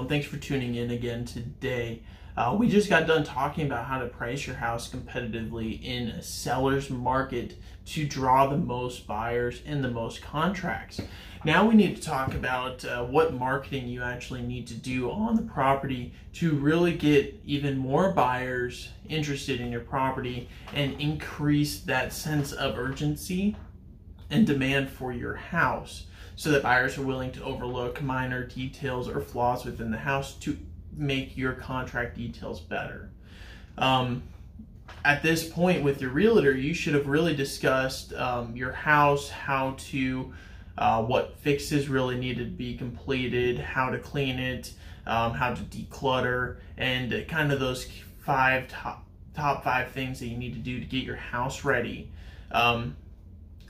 everyone. Thanks for tuning in again today. Uh, we just got done talking about how to price your house competitively in a seller's market to draw the most buyers and the most contracts. Now we need to talk about uh, what marketing you actually need to do on the property to really get even more buyers interested in your property and increase that sense of urgency and demand for your house so that buyers are willing to overlook minor details or flaws within the house to make your contract details better. Um, at this point with your realtor, you should have really discussed um, your house, how to, uh, what fixes really needed to be completed, how to clean it, um, how to declutter, and kind of those five top top five things that you need to do to get your house ready. Um,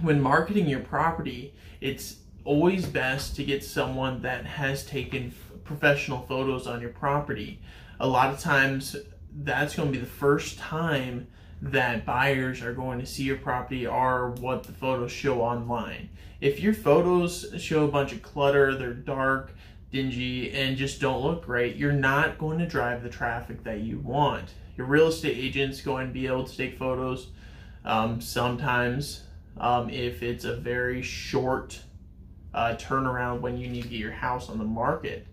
when marketing your property, it's always best to get someone that has taken professional photos on your property. A lot of times that's going to be the first time that buyers are going to see your property or what the photos show online. If your photos show a bunch of clutter, they're dark, dingy, and just don't look great, you're not going to drive the traffic that you want. Your real estate agent's going to be able to take photos um, sometimes um, if it's a very short uh, turnaround when you need to get your house on the market.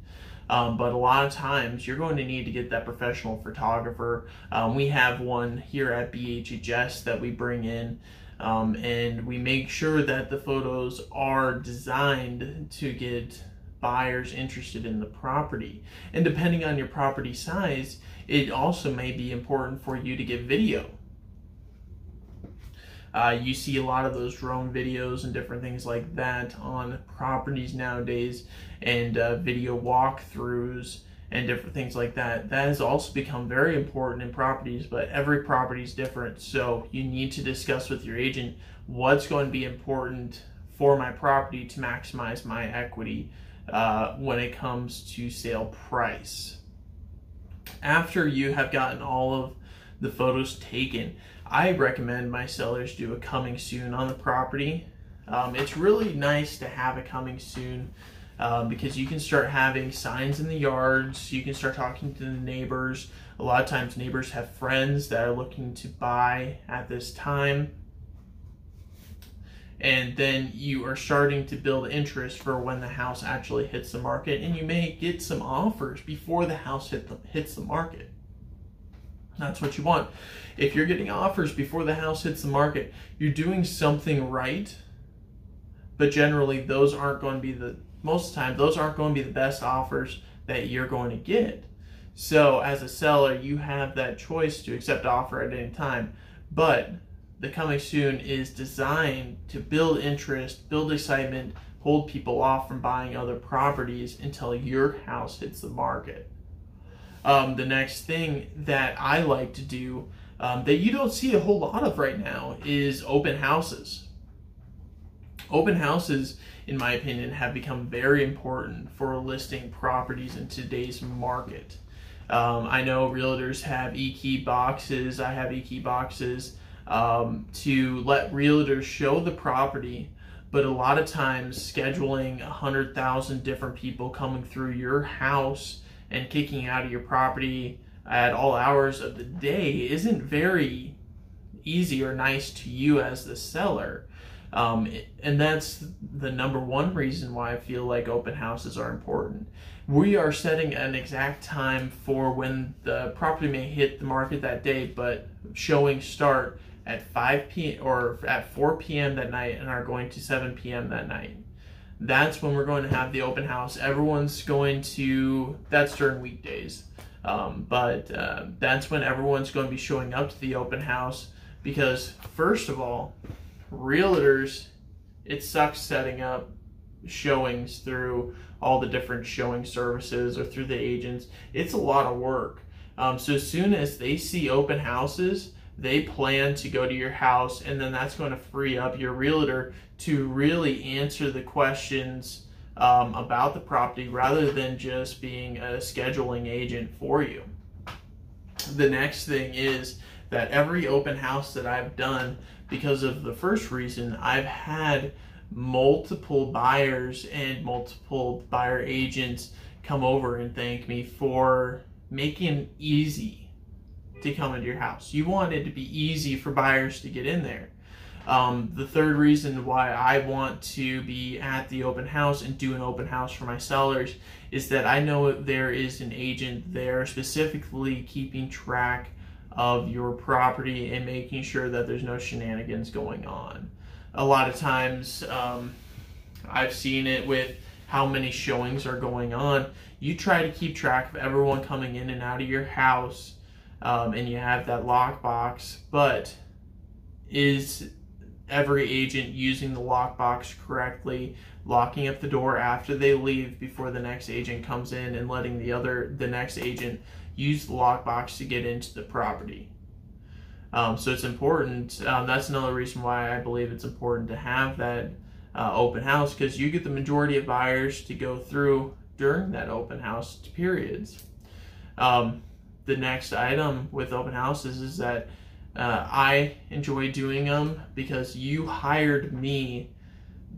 Um, but a lot of times you're going to need to get that professional photographer. Um, we have one here at BHHS that we bring in um, and we make sure that the photos are designed to get buyers interested in the property. And depending on your property size, it also may be important for you to get video. Uh, you see a lot of those drone videos and different things like that on properties nowadays and uh, video walkthroughs and different things like that. That has also become very important in properties, but every property is different. So you need to discuss with your agent what's going to be important for my property to maximize my equity uh, when it comes to sale price. After you have gotten all of the photos taken, I recommend my sellers do a coming soon on the property. Um, it's really nice to have a coming soon um, because you can start having signs in the yards. You can start talking to the neighbors. A lot of times, neighbors have friends that are looking to buy at this time. And then you are starting to build interest for when the house actually hits the market, and you may get some offers before the house hit the, hits the market. That's what you want. If you're getting offers before the house hits the market, you're doing something right. But generally, those aren't going to be the most of the time, those aren't going to be the best offers that you're going to get. So, as a seller, you have that choice to accept offer at any time. But the coming soon is designed to build interest, build excitement, hold people off from buying other properties until your house hits the market. Um, the next thing that I like to do um, that you don't see a whole lot of right now is open houses. Open houses, in my opinion, have become very important for listing properties in today's market. Um, I know realtors have e-key boxes. I have e-key boxes um, to let realtors show the property but a lot of times scheduling 100,000 different people coming through your house and kicking out of your property at all hours of the day isn't very easy or nice to you as the seller. Um, and that's the number one reason why I feel like open houses are important. We are setting an exact time for when the property may hit the market that day, but showing start at 5 p.m. or at 4 p.m. that night and are going to 7 p.m. that night that's when we're going to have the open house. Everyone's going to, that's during weekdays. Um, but uh, that's when everyone's going to be showing up to the open house because, first of all, realtors, it sucks setting up showings through all the different showing services or through the agents. It's a lot of work. Um, so as soon as they see open houses, they plan to go to your house and then that's going to free up your realtor to really answer the questions um, about the property rather than just being a scheduling agent for you. The next thing is that every open house that I've done, because of the first reason, I've had multiple buyers and multiple buyer agents come over and thank me for making it easy to come into your house. You want it to be easy for buyers to get in there. Um, the third reason why I want to be at the open house and do an open house for my sellers is that I know there is an agent there specifically keeping track of your property and making sure that there's no shenanigans going on. A lot of times, um, I've seen it with how many showings are going on. You try to keep track of everyone coming in and out of your house, um, and you have that lockbox, but is every agent using the lockbox correctly, locking up the door after they leave before the next agent comes in and letting the other the next agent use the lockbox to get into the property. Um, so it's important. Um, that's another reason why I believe it's important to have that uh, open house because you get the majority of buyers to go through during that open house periods. Um, the next item with open houses is that uh, I enjoy doing them because you hired me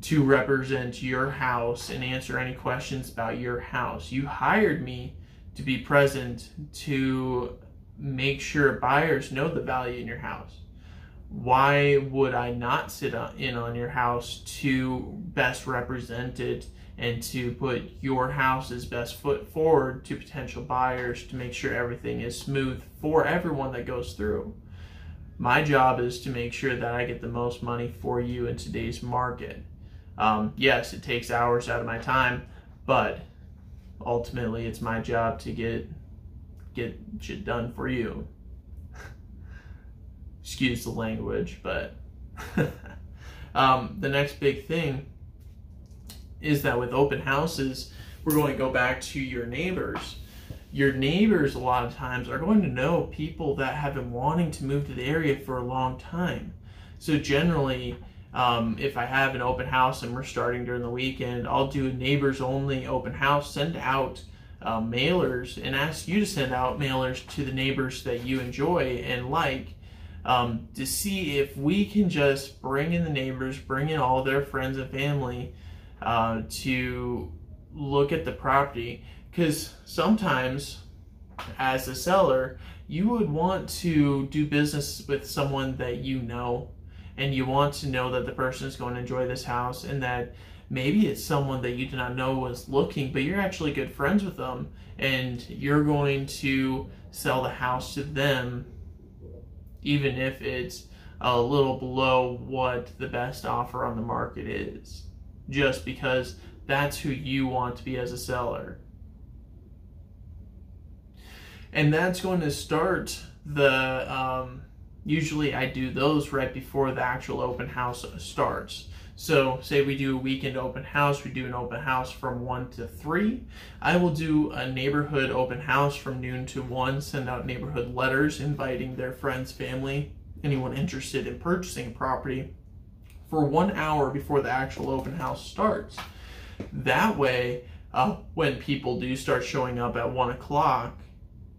to represent your house and answer any questions about your house. You hired me to be present to make sure buyers know the value in your house. Why would I not sit in on your house to best represent it and to put your house's best foot forward to potential buyers to make sure everything is smooth for everyone that goes through? My job is to make sure that I get the most money for you in today's market. Um, yes, it takes hours out of my time, but ultimately it's my job to get get shit done for you. Excuse the language, but um, the next big thing is that with open houses, we're going to go back to your neighbors your neighbors a lot of times are going to know people that have been wanting to move to the area for a long time. So generally, um, if I have an open house and we're starting during the weekend, I'll do a neighbors only open house, send out uh, mailers, and ask you to send out mailers to the neighbors that you enjoy and like um, to see if we can just bring in the neighbors, bring in all their friends and family uh, to look at the property because sometimes, as a seller, you would want to do business with someone that you know, and you want to know that the person is going to enjoy this house, and that maybe it's someone that you do not know was looking, but you're actually good friends with them, and you're going to sell the house to them, even if it's a little below what the best offer on the market is, just because that's who you want to be as a seller and that's going to start the um, usually I do those right before the actual open house starts. So say we do a weekend open house, we do an open house from 1 to 3. I will do a neighborhood open house from noon to 1, send out neighborhood letters inviting their friends, family, anyone interested in purchasing property for one hour before the actual open house starts. That way, uh, when people do start showing up at 1 o'clock,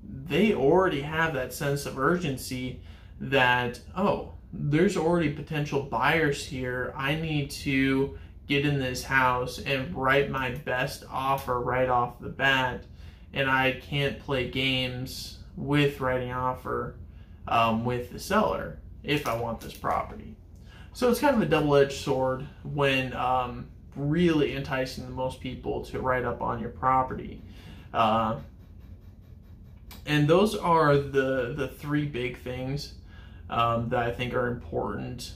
they already have that sense of urgency that, oh, there's already potential buyers here. I need to get in this house and write my best offer right off the bat. And I can't play games with writing offer um, with the seller if I want this property. So it's kind of a double-edged sword when um, really enticing the most people to write up on your property. Uh, and those are the the three big things um, that I think are important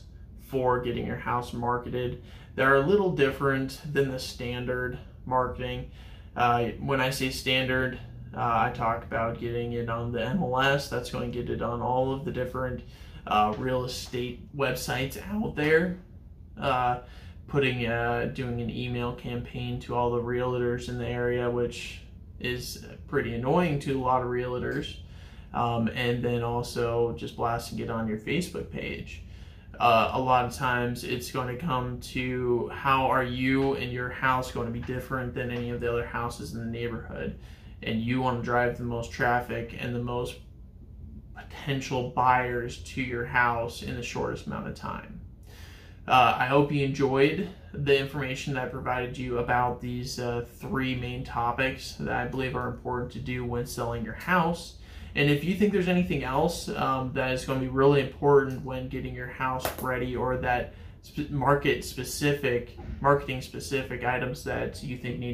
for getting your house marketed. They're a little different than the standard marketing. Uh, when I say standard, uh, I talk about getting it on the MLS. That's going to get it on all of the different uh, real estate websites out there. Uh, putting uh, doing an email campaign to all the realtors in the area, which is pretty annoying to a lot of realtors. Um, and then also just blasting it on your Facebook page. Uh, a lot of times it's going to come to how are you and your house going to be different than any of the other houses in the neighborhood. And you want to drive the most traffic and the most potential buyers to your house in the shortest amount of time. Uh, I hope you enjoyed the information that I provided you about these uh, three main topics that I believe are important to do when selling your house. And if you think there's anything else um, that is going to be really important when getting your house ready or that market specific, marketing specific items that you think need